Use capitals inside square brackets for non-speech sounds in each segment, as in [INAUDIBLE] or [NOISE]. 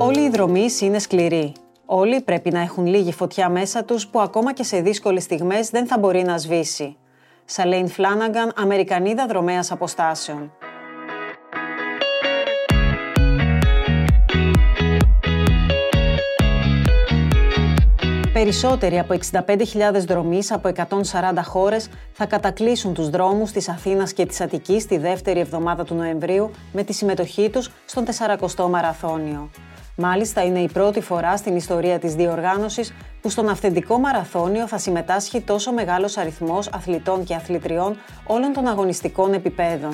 Όλοι οι δρομείς είναι σκληροί. Όλοι πρέπει να έχουν λίγη φωτιά μέσα τους που ακόμα και σε δύσκολες στιγμές δεν θα μπορεί να σβήσει. Σαλέιν Φλάναγκαν, Αμερικανίδα δρομέας αποστάσεων. Περισσότεροι από 65.000 δρομείς από 140 χώρες θα κατακλείσουν τους δρόμους της Αθήνας και της Αττικής τη δεύτερη εβδομάδα του Νοεμβρίου με τη συμμετοχή τους στον 40ο Μαραθώνιο. Μάλιστα είναι η πρώτη φορά στην ιστορία της διοργάνωσης που στον αυθεντικό μαραθώνιο θα συμμετάσχει τόσο μεγάλος αριθμός αθλητών και αθλητριών όλων των αγωνιστικών επιπέδων.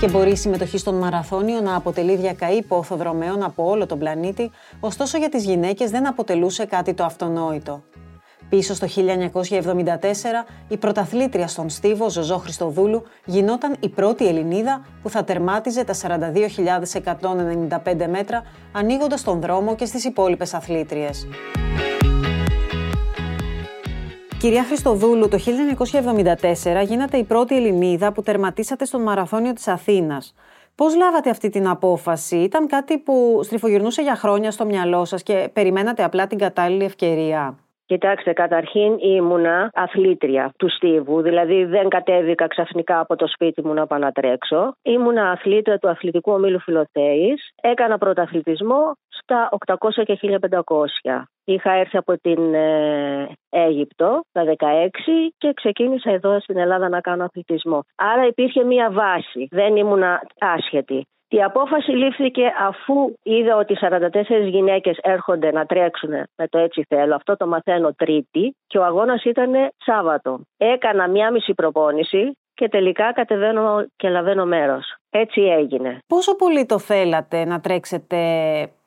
και μπορεί η συμμετοχή στον μαραθώνιο να αποτελεί διακαή πόθο δρομέων από όλο τον πλανήτη, ωστόσο για τις γυναίκες δεν αποτελούσε κάτι το αυτονόητο. Πίσω στο 1974, η πρωταθλήτρια στον Στίβο, Ζωζό Χριστοδούλου, γινόταν η πρώτη Ελληνίδα που θα τερμάτιζε τα 42.195 μέτρα, ανοίγοντας τον δρόμο και στις υπόλοιπες αθλήτριες. Κυρία Χριστοδούλου, το 1974 γίνατε η πρώτη Ελληνίδα που τερματίσατε στον Μαραθώνιο της Αθήνας. Πώς λάβατε αυτή την απόφαση, ήταν κάτι που στριφογυρνούσε για χρόνια στο μυαλό σας και περιμένατε απλά την κατάλληλη ευκαιρία; Κοιτάξτε, καταρχήν ήμουνα αθλήτρια του Στίβου, δηλαδή δεν κατέβηκα ξαφνικά από το σπίτι μου να πάω να τρέξω. Ήμουνα αθλήτρια του αθλητικού ομίλου Φιλοθέης, έκανα πρωταθλητισμό στα 800 και 1500. Είχα έρθει από την ε, Αίγυπτο τα 16 και ξεκίνησα εδώ στην Ελλάδα να κάνω αθλητισμό. Άρα υπήρχε μία βάση, δεν ήμουνα άσχετη. Η απόφαση λήφθηκε αφού είδα ότι 44 γυναίκες έρχονται να τρέξουν με το έτσι θέλω. Αυτό το μαθαίνω τρίτη και ο αγώνας ήταν Σάββατο. Έκανα μία μισή προπόνηση και τελικά κατεβαίνω και λαβαίνω μέρος. Έτσι έγινε. Πόσο πολύ το θέλατε να τρέξετε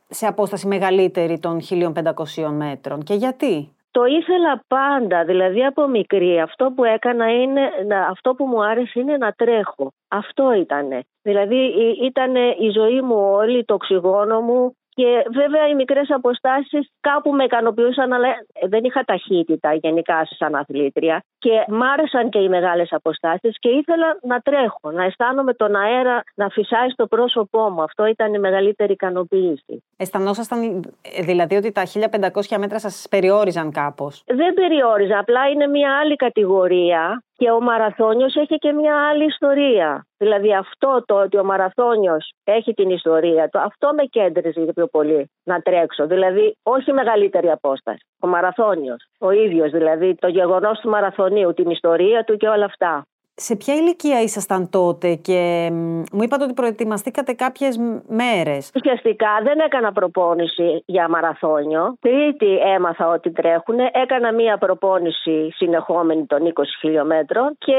σε απόσταση μεγαλύτερη των 1500 μέτρων και γιατί; Το ήθελα πάντα, δηλαδή από μικρή. Αυτό που έκανα είναι, αυτό που μου άρεσε είναι να τρέχω. Αυτό ήτανε. Δηλαδή ήταν η ζωή μου όλη, το οξυγόνο μου, και βέβαια οι μικρές αποστάσεις κάπου με ικανοποιούσαν, αλλά δεν είχα ταχύτητα γενικά σαν αθλήτρια. Και μ' άρεσαν και οι μεγάλες αποστάσεις και ήθελα να τρέχω, να αισθάνομαι τον αέρα να φυσάει στο πρόσωπό μου. Αυτό ήταν η μεγαλύτερη ικανοποίηση. Αισθανόσασταν δηλαδή ότι τα 1500 μέτρα σας περιόριζαν κάπως; Δεν περιόριζαν, απλά είναι μια άλλη κατηγορία και ο μαραθώνιος έχει και μια άλλη ιστορία. Δηλαδή αυτό το ότι ο μαραθώνιος έχει την ιστορία του, αυτό με κέντριζε πιο πολύ να τρέξω. Δηλαδή όχι μεγαλύτερη απόσταση. Ο μαραθώνιος, ο ίδιος δηλαδή, το γεγονός του μαραθωνίου, την ιστορία του και όλα αυτά. Σε ποια ηλικία ήσασταν τότε και μου είπατε ότι προετοιμαστήκατε κάποιες μέρες. Ουσιαστικά δεν έκανα προπόνηση για μαραθώνιο. Τρίτη έμαθα ότι τρέχουν. Έκανα μία προπόνηση συνεχόμενη των 20 χιλιόμετρων και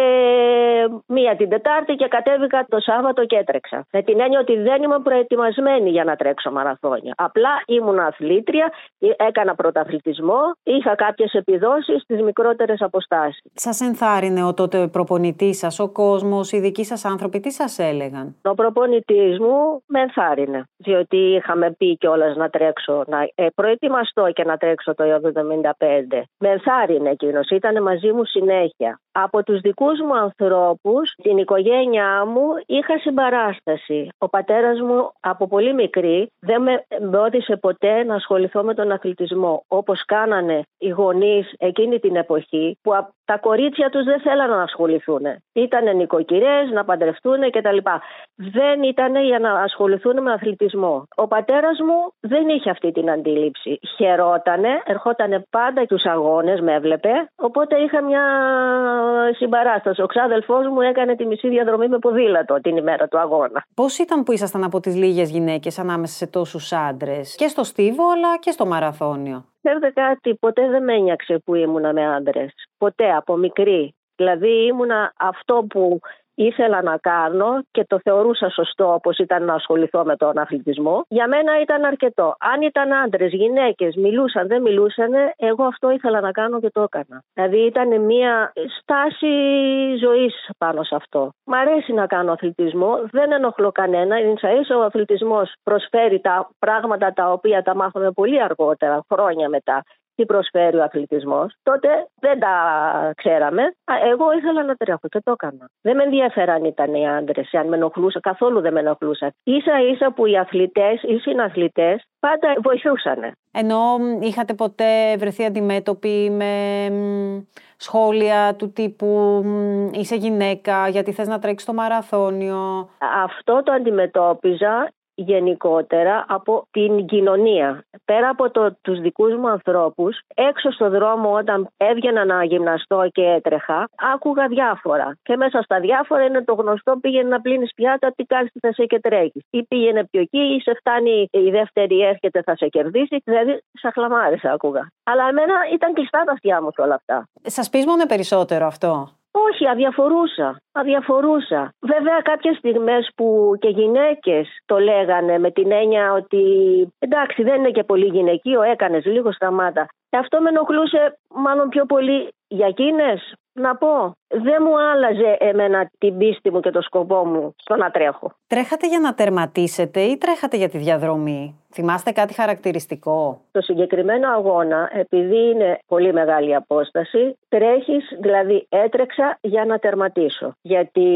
μία την Τετάρτη και κατέβηκα το Σάββατο και έτρεξα. Με την έννοια ότι δεν ήμουν προετοιμασμένη για να τρέξω μαραθώνιο. Απλά ήμουν αθλήτρια, έκανα πρωταθλητισμό, είχα κάποιες επιδόσεις στις μικρότερες αποστάσεις. Σας ενθάρρυνε ο τότε προπονητής; Σας, ο κόσμος, οι δικοί σας άνθρωποι, τι σας έλεγαν; Ο προπονητής μου με ενθάρρυνε. Διότι είχαμε πει κιόλας να τρέξω, να ε, προετοιμαστώ και να τρέξω το 1975. Με ενθάρρυνε εκείνος, ήταν μαζί μου συνέχεια. Από τους δικούς μου ανθρώπους, την οικογένειά μου, είχα συμπαράσταση. Ο πατέρας μου από πολύ μικρή δεν με εμπόδισε ποτέ να ασχοληθώ με τον αθλητισμό. Όπως κάνανε οι γονείς εκείνη την εποχή που τα κορίτσια τους δεν θέλανε να ασχοληθούν. Ήτανε νοικοκυρές, να παντρευτούν κτλ. Δεν ήταν για να ασχοληθούν με αθλητισμό. Ο πατέρας μου δεν είχε αυτή την αντίληψη. Χαιρότανε, ερχότανε πάντα τους αγώνες, με έβλεπε. Οπότε είχα μια συμπαράσταση. Ο ξάδελφός μου έκανε τη μισή διαδρομή με ποδήλατο την ημέρα του αγώνα. Πώς ήταν που ήσασταν από τις λίγες γυναίκες ανάμεσα σε τόσους άντρες, και στο Στίβο αλλά και στο Μαραθώνιο. Ξέρετε κάτι, ποτέ δεν με ένιαξε που ήμουνα με άντρες. Ποτέ, από μικρή. Δηλαδή ήμουνα αυτό που ήθελα να κάνω και το θεωρούσα σωστό όπως ήταν να ασχοληθώ με τον αθλητισμό, για μένα ήταν αρκετό. Αν ήταν άντρες, γυναίκες, μιλούσαν, δεν μιλούσαν, εγώ αυτό ήθελα να κάνω και το έκανα. Δηλαδή ήταν μια στάση ζωής πάνω σε αυτό. Μ' αρέσει να κάνω αθλητισμό, δεν ενοχλώ κανένα. σα ίσα ο αθλητισμός προσφέρει τα πράγματα τα οποία τα μάθαμε πολύ αργότερα, χρόνια μετά τι προσφέρει ο αθλητισμός. Τότε δεν τα ξέραμε. Εγώ ήθελα να τρέχω και το έκανα. Δεν με ενδιαφέραν αν ήταν οι άντρες, αν με ενοχλούσαν. Καθόλου δεν με ενοχλούσαν. σα ίσα που οι αθλητές, οι συναθλητές, πάντα βοηθούσαν. Ενώ είχατε ποτέ βρεθεί αντιμέτωποι με σχόλια του τύπου είσαι γυναίκα γιατί θες να τρέξεις το μαραθώνιο. Αυτό το αντιμετώπιζα γενικότερα από την κοινωνία. Πέρα από το, τους δικούς μου ανθρώπους, έξω στο δρόμο όταν έβγαινα να γυμναστώ και έτρεχα, άκουγα διάφορα. Και μέσα στα διάφορα είναι το γνωστό πήγαινε να πλύνεις πιάτα, τι κάνεις, τι θα σε και τρέχει. Ή πήγαινε πιο εκεί, ή σε φτάνει η δεύτερη έρχεται, θα σε κερδίσει. Δηλαδή, σαχλαμάρες άκουγα. Αλλά εμένα ήταν κλειστά τα αυτιά μου όλα αυτά. Σας πείσμονε περισσότερο αυτό; Όχι, αδιαφορούσα. Αδιαφορούσα. Βέβαια κάποιες στιγμές που και γυναίκες το λέγανε με την έννοια ότι εντάξει δεν είναι και πολύ γυναικείο, έκανες λίγο σταμάτα. Αυτό με ενοχλούσε μάλλον πιο πολύ για εκείνες να πω, δεν μου άλλαζε εμένα την πίστη μου και το σκοπό μου στο να τρέχω. Τρέχατε για να τερματίσετε ή τρέχατε για τη διαδρομή; Θυμάστε κάτι χαρακτηριστικό; Το συγκεκριμένο αγώνα, επειδή είναι πολύ μεγάλη απόσταση, τρέχεις, δηλαδή έτρεξα για να τερματίσω. Γιατί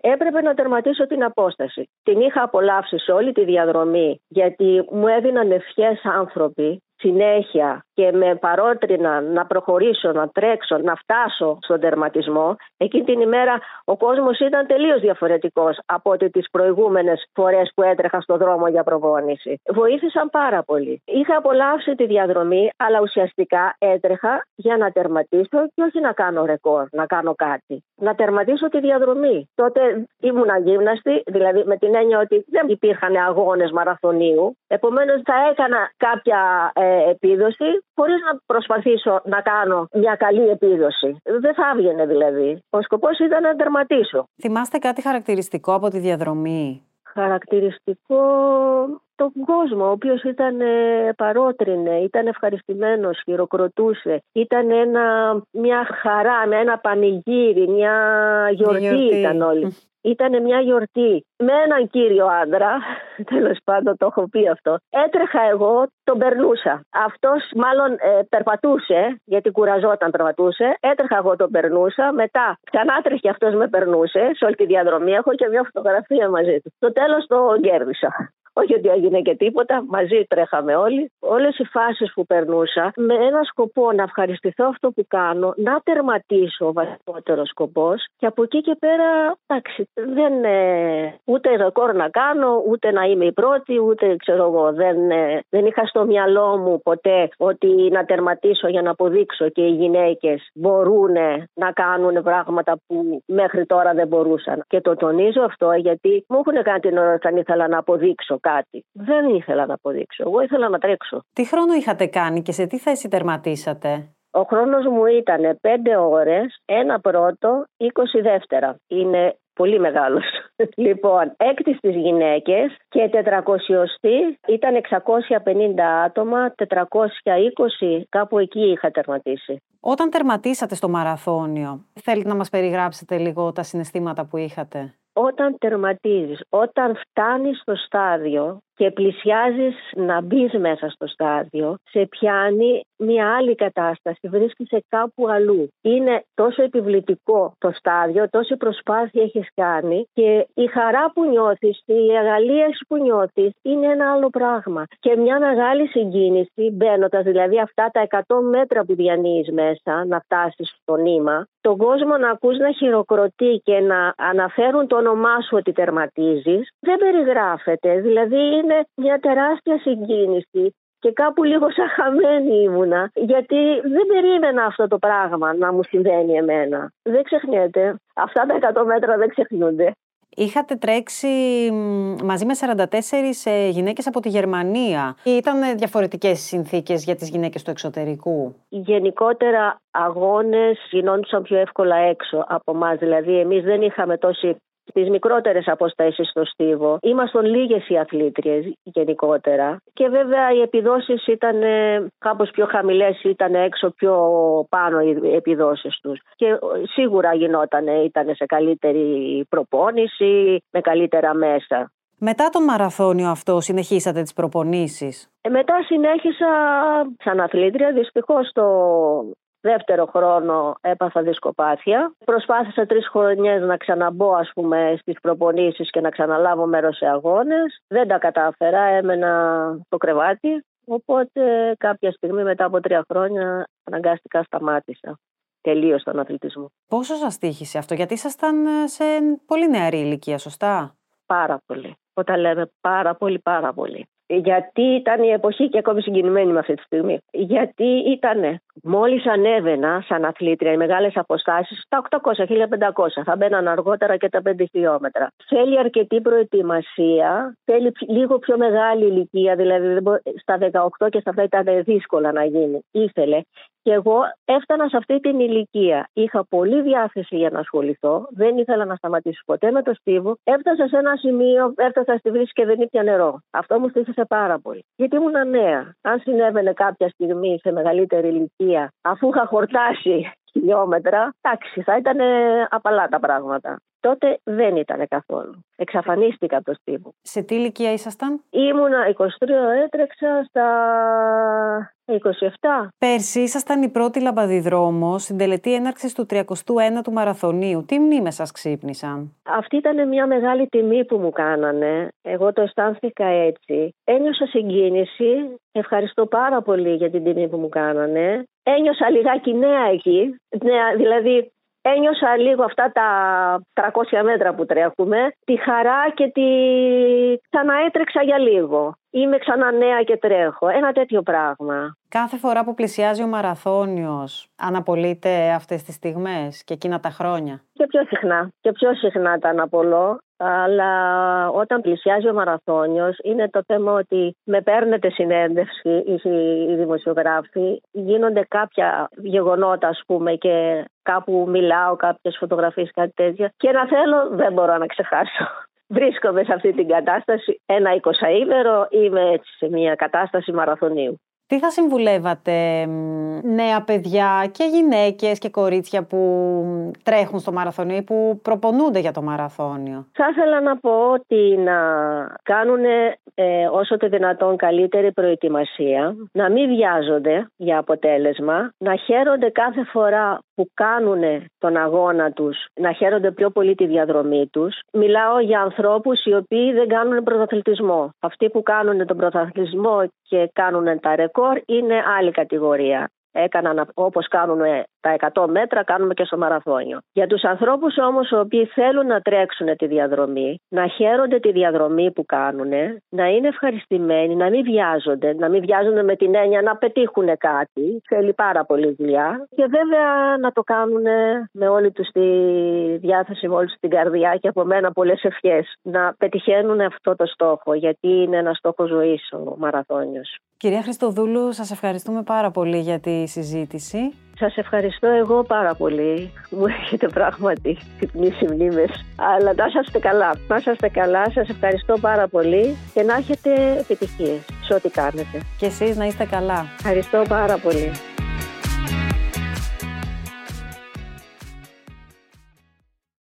έπρεπε να τερματίσω την απόσταση. Την είχα απολαύσει σε όλη τη διαδρομή, γιατί μου έδιναν ευχές άνθρωποι συνέχεια και με παρότρινα να προχωρήσω, να τρέξω, να φτάσω στον τερματισμό, εκείνη την ημέρα ο κόσμος ήταν τελείως διαφορετικός από ότι τις προηγούμενες φορές που έτρεχα στον δρόμο για προπόνηση. Βοήθησαν πάρα πολύ. Είχα απολαύσει τη διαδρομή, αλλά ουσιαστικά έτρεχα για να τερματίσω και όχι να κάνω ρεκόρ, να κάνω κάτι. Να τερματίσω τη διαδρομή. Τότε ήμουν αγύμναστη, δηλαδή με την έννοια ότι δεν υπήρχαν αγώνες μαραθωνίου. Επομένως θα έκανα κάποια ε, επίδοση χωρίς να προσπαθήσω να κάνω μια καλή επίδοση. Δεν θα έβγαινε δηλαδή. Ο σκοπός ήταν να τερματίσω. Θυμάστε κάτι χαρακτηριστικό από τη διαδρομή; Χαρακτηριστικό τον κόσμο, ο οποίος ήταν ε, παρότρινε, ήταν ευχαριστημένος, χειροκροτούσε. Ήταν ένα, μια χαρά, ένα πανηγύρι, μια γιορτή, γιορτή. ήταν όλοι. Ήταν μια γιορτή με έναν κύριο άντρα, [LAUGHS] τέλος πάντων το έχω πει αυτό. Έτρεχα εγώ, τον περνούσα. Αυτός μάλλον ε, περπατούσε, γιατί κουραζόταν, περπατούσε. Έτρεχα εγώ, τον περνούσα. Μετά ξανά τρέχει αυτός με περνούσε σε όλη τη διαδρομή. Έχω και μια φωτογραφία μαζί του. Στο τέλος το κέρδισα. Όχι ότι έγινε και τίποτα, μαζί τρέχαμε όλοι. Όλες οι φάσεις που περνούσα, με ένα σκοπό να ευχαριστηθώ αυτό που κάνω, να τερματίσω ο βασικότερος σκοπός και από εκεί και πέρα, εντάξει, δεν, ε, ούτε ρεκόρ να κάνω, ούτε να είμαι η πρώτη, ούτε ξέρω εγώ. Δεν, ε, δεν είχα στο μυαλό μου ποτέ ότι να τερματίσω για να αποδείξω και οι γυναίκες μπορούν να κάνουν πράγματα που μέχρι τώρα δεν μπορούσαν. Και το τονίζω αυτό γιατί μου έχουν κάνει την ώρα όταν ήθελα να αποδείξω κάτι. Δεν ήθελα να αποδείξω. Εγώ ήθελα να τρέξω. Τι χρόνο είχατε κάνει και σε τι θέση τερματίσατε; Ο χρόνος μου ήταν 5 ώρες, ένα πρώτο, 20 δεύτερα. Είναι πολύ μεγάλος. [LAUGHS] λοιπόν, έκτη στις γυναίκες και 400 ήταν 650 άτομα, 420 κάπου εκεί είχα τερματίσει. Όταν τερματίσατε στο μαραθώνιο, θέλετε να μας περιγράψετε λίγο τα συναισθήματα που είχατε; Όταν τερματίζεις, όταν φτάνεις στο στάδιο και πλησιάζεις να μπεις μέσα στο στάδιο, σε πιάνει μια άλλη κατάσταση, βρίσκεσαι κάπου αλλού. Είναι τόσο επιβλητικό το στάδιο, τόση προσπάθεια έχεις κάνει και η χαρά που νιώθεις, η αγαλία που νιώθεις είναι ένα άλλο πράγμα. Και μια μεγάλη συγκίνηση μπαίνοντας, δηλαδή αυτά τα 100 μέτρα που διανύεις μέσα, να φτάσεις στο νήμα, τον κόσμο να ακούς να χειροκροτεί και να αναφέρουν το όνομά σου ότι τερματίζεις, δεν περιγράφεται. Δηλαδή είναι μια τεράστια συγκίνηση και κάπου λίγο σαν χαμένη ήμουνα, γιατί δεν περίμενα αυτό το πράγμα να μου συμβαίνει εμένα. Δεν ξεχνιέται. Αυτά τα 100 μέτρα δεν ξεχνιούνται. Είχατε τρέξει μαζί με 44 ε, γυναίκες από τη Γερμανία. Ήταν διαφορετικές συνθήκες για τις γυναίκες του εξωτερικού; Γενικότερα αγώνες γινόντουσαν πιο εύκολα έξω από εμάς. Δηλαδή εμείς δεν είχαμε τόση στι μικρότερες αποστάσεις στο στίβο. Ήμασταν λίγες οι αθλήτριες γενικότερα. Και βέβαια οι επιδόσεις ήταν ε, κάπως πιο χαμηλές, ήταν έξω πιο πάνω οι επιδόσεις τους. Και σίγουρα γινόταν, ήταν σε καλύτερη προπόνηση, με καλύτερα μέσα. Μετά τον μαραθώνιο αυτό συνεχίσατε τις προπονήσεις; Ε, μετά συνέχισα σαν αθλήτρια. Δυστυχώς το δεύτερο χρόνο έπαθα δισκοπάθεια. Προσπάθησα τρεις χρονιές να ξαναμπω ας πούμε στις προπονήσεις και να ξαναλάβω μέρος σε αγώνες. Δεν τα κατάφερα, έμενα στο κρεβάτι. Οπότε κάποια στιγμή μετά από τρία χρόνια αναγκάστηκα σταμάτησα τελείω τον αθλητισμό. Πόσο σας τύχησε αυτό, γιατί ήσασταν ε, σε πολύ νεαρή ηλικία, σωστά; Πάρα πολύ. Όταν λέμε πάρα πολύ, πάρα πολύ. Γιατί ήταν η εποχή και ακόμη συγκινημένη με αυτή τη στιγμή. Γιατί ήταν, μόλις ανέβαινα σαν αθλήτρια οι μεγάλες αποστάσεις, τα 800-1500, θα μπαίναν αργότερα και τα 5 χιλιόμετρα. Θέλει αρκετή προετοιμασία, θέλει λίγο πιο μεγάλη ηλικία, δηλαδή στα 18 και στα 7 ήταν δύσκολα να γίνει. Ήθελε και εγώ έφτανα σε αυτή την ηλικία. Είχα πολύ διάθεση για να ασχοληθώ. Δεν ήθελα να σταματήσω ποτέ με το στίβο. Έφτασα σε ένα σημείο, έφτασα στη βρύση και δεν ήπια νερό. Αυτό μου στήχησε πάρα πολύ. Γιατί ήμουν νέα. Αν συνέβαινε κάποια στιγμή σε μεγαλύτερη ηλικία, αφού είχα χορτάσει χιλιόμετρα, εντάξει, θα ήταν απαλά τα πράγματα. Τότε δεν ήταν καθόλου. Εξαφανίστηκα από το στίβο. Σε τι ηλικία ήσασταν; Ήμουνα 23, έτρεξα στα 27. Πέρσι ήσασταν η πρώτη λαμπαδιδρόμο στην τελετή έναρξης του 31ου μαραθωνίου. Τι μνήμες σας ξύπνησαν; Αυτή ήταν μια μεγάλη τιμή που μου κάνανε. Εγώ το αισθάνθηκα έτσι. Ένιωσα συγκίνηση. Ευχαριστώ πάρα πολύ για την τιμή που μου κάνανε. Ένιωσα λιγάκι νέα εκεί. Νέα, δηλαδή ένιωσα λίγο αυτά τα 300 μέτρα που τρέχουμε, τη χαρά και τη ξαναέτρεξα για λίγο. Είμαι ξανά νέα και τρέχω. Ένα τέτοιο πράγμα. Κάθε φορά που πλησιάζει ο μαραθώνιος, αναπολύτε αυτές τις στιγμές και εκείνα τα χρόνια; Και πιο συχνά. Και πιο συχνά τα αναπολώ. Αλλά όταν πλησιάζει ο μαραθώνιος είναι το θέμα ότι με παίρνετε συνέντευξη οι δημοσιογράφοι, γίνονται κάποια γεγονότα ας πούμε και κάπου μιλάω, κάποιες φωτογραφίες, κάτι τέτοια και να θέλω δεν μπορώ να ξεχάσω. [LAUGHS] Βρίσκομαι σε αυτή την κατάσταση ένα εικοσαήμερο, είμαι έτσι σε μια κατάσταση μαραθωνίου. Τι θα συμβουλεύατε νέα παιδιά και γυναίκες και κορίτσια που τρέχουν στο μαραθώνιο ή που προπονούνται για το μαραθώνιο; Θα ήθελα να πω ότι να κάνουν ε, όσο το δυνατόν καλύτερη προετοιμασία, να μην βιάζονται για αποτέλεσμα, να χαίρονται κάθε φορά που κάνουν τον αγώνα τους, να χαίρονται πιο πολύ τη διαδρομή τους. Μιλάω για ανθρώπους οι οποίοι δεν κάνουν πρωταθλητισμό. Αυτοί που κάνουν τον πρωταθλητισμό και κάνουν τα ρεκόρ είναι άλλη κατηγορία έκαναν όπως κάνουν τα 100 μέτρα, κάνουμε και στο μαραθώνιο. Για τους ανθρώπους όμως οι οποίοι θέλουν να τρέξουν τη διαδρομή, να χαίρονται τη διαδρομή που κάνουν, να είναι ευχαριστημένοι, να μην βιάζονται, να μην βιάζονται με την έννοια να πετύχουν κάτι, θέλει πάρα πολύ δουλειά και βέβαια να το κάνουν με όλη τους τη διάθεση, με όλη τους την καρδιά και από μένα πολλές ευχές να πετυχαίνουν αυτό το στόχο γιατί είναι ένα στόχο ζωής ο μαραθώνιος. Κυρία Χριστοδούλου, σας ευχαριστούμε πάρα πολύ για τη συζήτηση. Σας ευχαριστώ εγώ πάρα πολύ. Μου έχετε πράγματι ξυπνήσει μνήμες. Αλλά να είστε καλά. Να είστε καλά. Σας ευχαριστώ πάρα πολύ και να έχετε επιτυχίες σε ό,τι κάνετε. Και εσείς να είστε καλά. Ευχαριστώ πάρα πολύ.